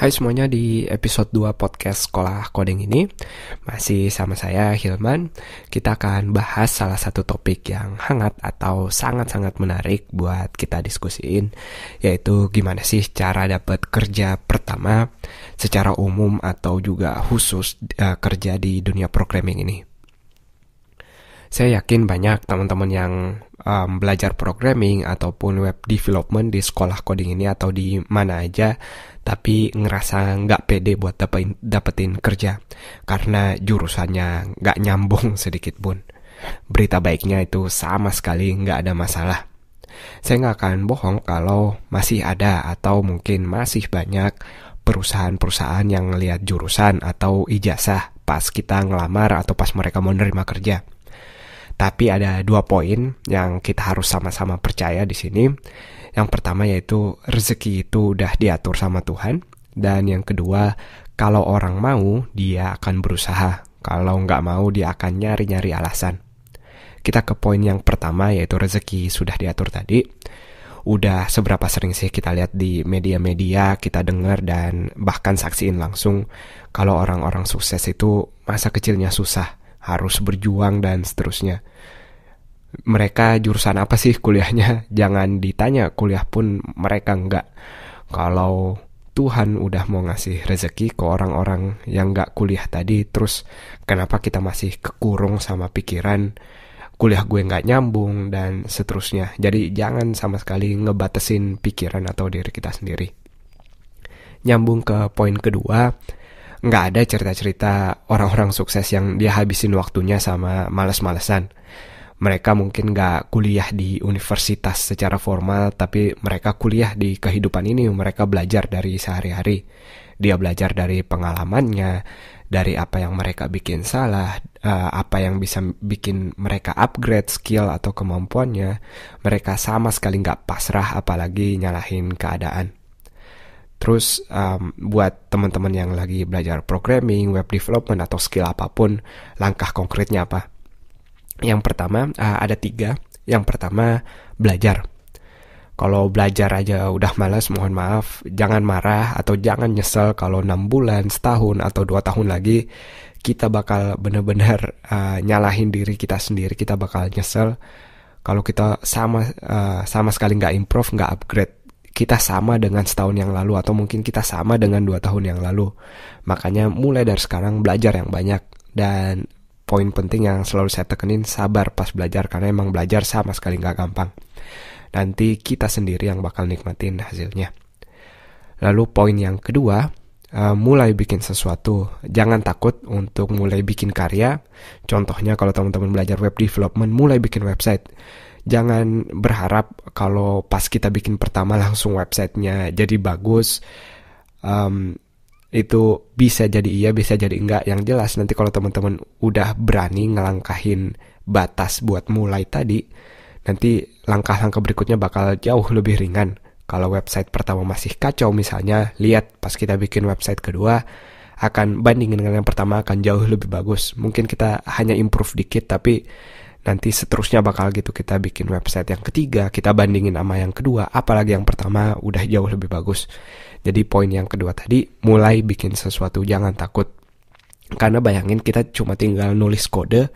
Hai semuanya di episode 2 podcast Sekolah Coding ini. Masih sama saya Hilman. Kita akan bahas salah satu topik yang hangat atau sangat-sangat menarik buat kita diskusiin Yaitu gimana sih cara dapat kerja pertama secara umum atau juga khusus uh, kerja di dunia programming ini saya yakin banyak teman-teman yang um, belajar programming ataupun web development di sekolah coding ini atau di mana aja tapi ngerasa nggak pede buat dapetin, dapetin kerja karena jurusannya nggak nyambung sedikit pun. Berita baiknya itu sama sekali nggak ada masalah. Saya nggak akan bohong kalau masih ada atau mungkin masih banyak perusahaan-perusahaan yang ngelihat jurusan atau ijazah pas kita ngelamar atau pas mereka mau nerima kerja. Tapi ada dua poin yang kita harus sama-sama percaya di sini. Yang pertama yaitu rezeki itu udah diatur sama Tuhan. Dan yang kedua, kalau orang mau, dia akan berusaha. Kalau nggak mau, dia akan nyari-nyari alasan. Kita ke poin yang pertama yaitu rezeki sudah diatur tadi. Udah seberapa sering sih kita lihat di media-media, kita dengar dan bahkan saksiin langsung kalau orang-orang sukses itu masa kecilnya susah, harus berjuang dan seterusnya. Mereka jurusan apa sih kuliahnya? Jangan ditanya kuliah pun mereka enggak kalau Tuhan udah mau ngasih rezeki ke orang-orang yang nggak kuliah tadi terus kenapa kita masih kekurung sama pikiran kuliah gue nggak nyambung dan seterusnya. Jadi jangan sama sekali ngebatesin pikiran atau diri kita sendiri. Nyambung ke poin kedua nggak ada cerita-cerita orang-orang sukses yang dia habisin waktunya sama males-malesan mereka mungkin nggak kuliah di universitas secara formal, tapi mereka kuliah di kehidupan ini. Mereka belajar dari sehari-hari. Dia belajar dari pengalamannya, dari apa yang mereka bikin salah, uh, apa yang bisa bikin mereka upgrade skill atau kemampuannya. Mereka sama sekali nggak pasrah, apalagi nyalahin keadaan. Terus um, buat teman-teman yang lagi belajar programming, web development atau skill apa pun, langkah konkretnya apa? Yang pertama uh, ada tiga. Yang pertama belajar. Kalau belajar aja udah males, mohon maaf, jangan marah atau jangan nyesel kalau 6 bulan, setahun atau dua tahun lagi kita bakal bener-bener uh, nyalahin diri kita sendiri, kita bakal nyesel kalau kita sama uh, sama sekali nggak improve, nggak upgrade. Kita sama dengan setahun yang lalu atau mungkin kita sama dengan dua tahun yang lalu. Makanya mulai dari sekarang belajar yang banyak dan poin penting yang selalu saya tekenin sabar pas belajar karena emang belajar sama sekali nggak gampang. Nanti kita sendiri yang bakal nikmatin hasilnya. Lalu poin yang kedua, uh, mulai bikin sesuatu. Jangan takut untuk mulai bikin karya. Contohnya kalau teman-teman belajar web development, mulai bikin website. Jangan berharap kalau pas kita bikin pertama langsung websitenya jadi bagus. Um, itu bisa jadi iya bisa jadi enggak yang jelas nanti kalau teman-teman udah berani ngelangkahin batas buat mulai tadi nanti langkah-langkah berikutnya bakal jauh lebih ringan kalau website pertama masih kacau misalnya lihat pas kita bikin website kedua akan bandingin dengan yang pertama akan jauh lebih bagus. Mungkin kita hanya improve dikit tapi nanti seterusnya bakal gitu kita bikin website yang ketiga kita bandingin sama yang kedua apalagi yang pertama udah jauh lebih bagus. Jadi poin yang kedua tadi mulai bikin sesuatu jangan takut. Karena bayangin kita cuma tinggal nulis kode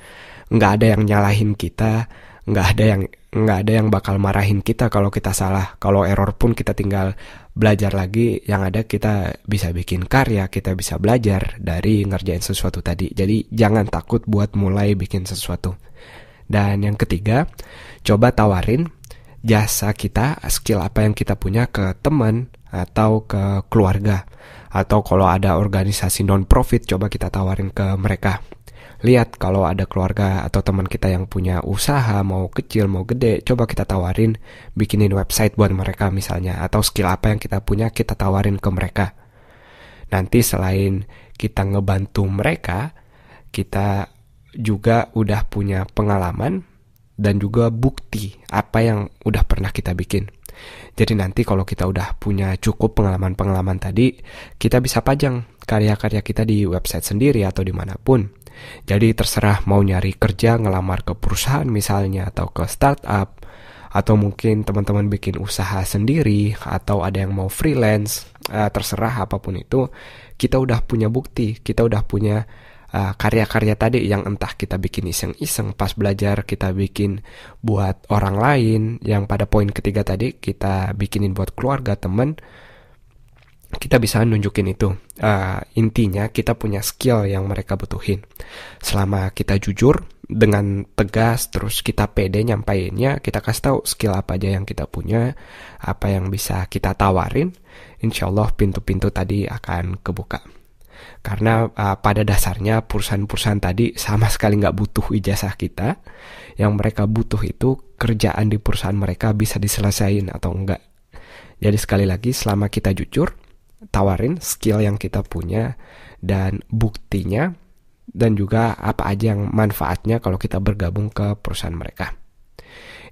nggak ada yang nyalahin kita nggak ada yang nggak ada yang bakal marahin kita kalau kita salah kalau error pun kita tinggal belajar lagi yang ada kita bisa bikin karya kita bisa belajar dari ngerjain sesuatu tadi jadi jangan takut buat mulai bikin sesuatu dan yang ketiga, coba tawarin jasa kita, skill apa yang kita punya ke teman atau ke keluarga. Atau kalau ada organisasi non-profit, coba kita tawarin ke mereka. Lihat kalau ada keluarga atau teman kita yang punya usaha, mau kecil, mau gede, coba kita tawarin bikinin website buat mereka misalnya. Atau skill apa yang kita punya, kita tawarin ke mereka. Nanti selain kita ngebantu mereka, kita juga udah punya pengalaman dan juga bukti apa yang udah pernah kita bikin. Jadi nanti kalau kita udah punya cukup pengalaman-pengalaman tadi, kita bisa pajang karya-karya kita di website sendiri atau di mana pun. Jadi terserah mau nyari kerja, ngelamar ke perusahaan misalnya, atau ke startup, atau mungkin teman-teman bikin usaha sendiri atau ada yang mau freelance uh, terserah apa pun itu kita udah punya bukti kita udah punya uh, karya-karya tadi yang entah kita bikin iseng-iseng pas belajar kita bikin buat orang lain yang pada poin ketiga tadi kita bikinin buat keluarga teman kita bisa nunjukin itu. Uh, intinya kita punya skill yang mereka butuhin. Selama kita jujur dengan tegas, terus kita pede nyampainnya, kita kasih tahu skill apa aja yang kita punya, apa yang bisa kita tawarin, insya Allah pintu-pintu tadi akan kebuka. Karena uh, pada dasarnya perusahaan-perusahaan tadi sama sekali nggak butuh ijazah kita. Yang mereka butuh itu kerjaan di perusahaan mereka bisa diselesaikan atau enggak. Jadi sekali lagi selama kita jujur, tawarin skill yang kita punya dan buktinya dan juga apa aja yang manfaatnya kalau kita bergabung ke perusahaan mereka.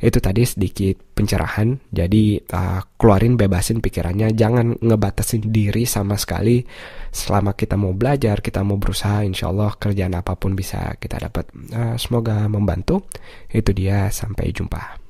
Itu tadi sedikit pencerahan, jadi uh, keluarin bebasin pikirannya, jangan ngebatasin diri sama sekali. Selama kita mau belajar, kita mau berusaha, insya Allah kerjaan apa pun bisa kita dapat. Uh, semoga membantu. Itu dia, sampai jumpa.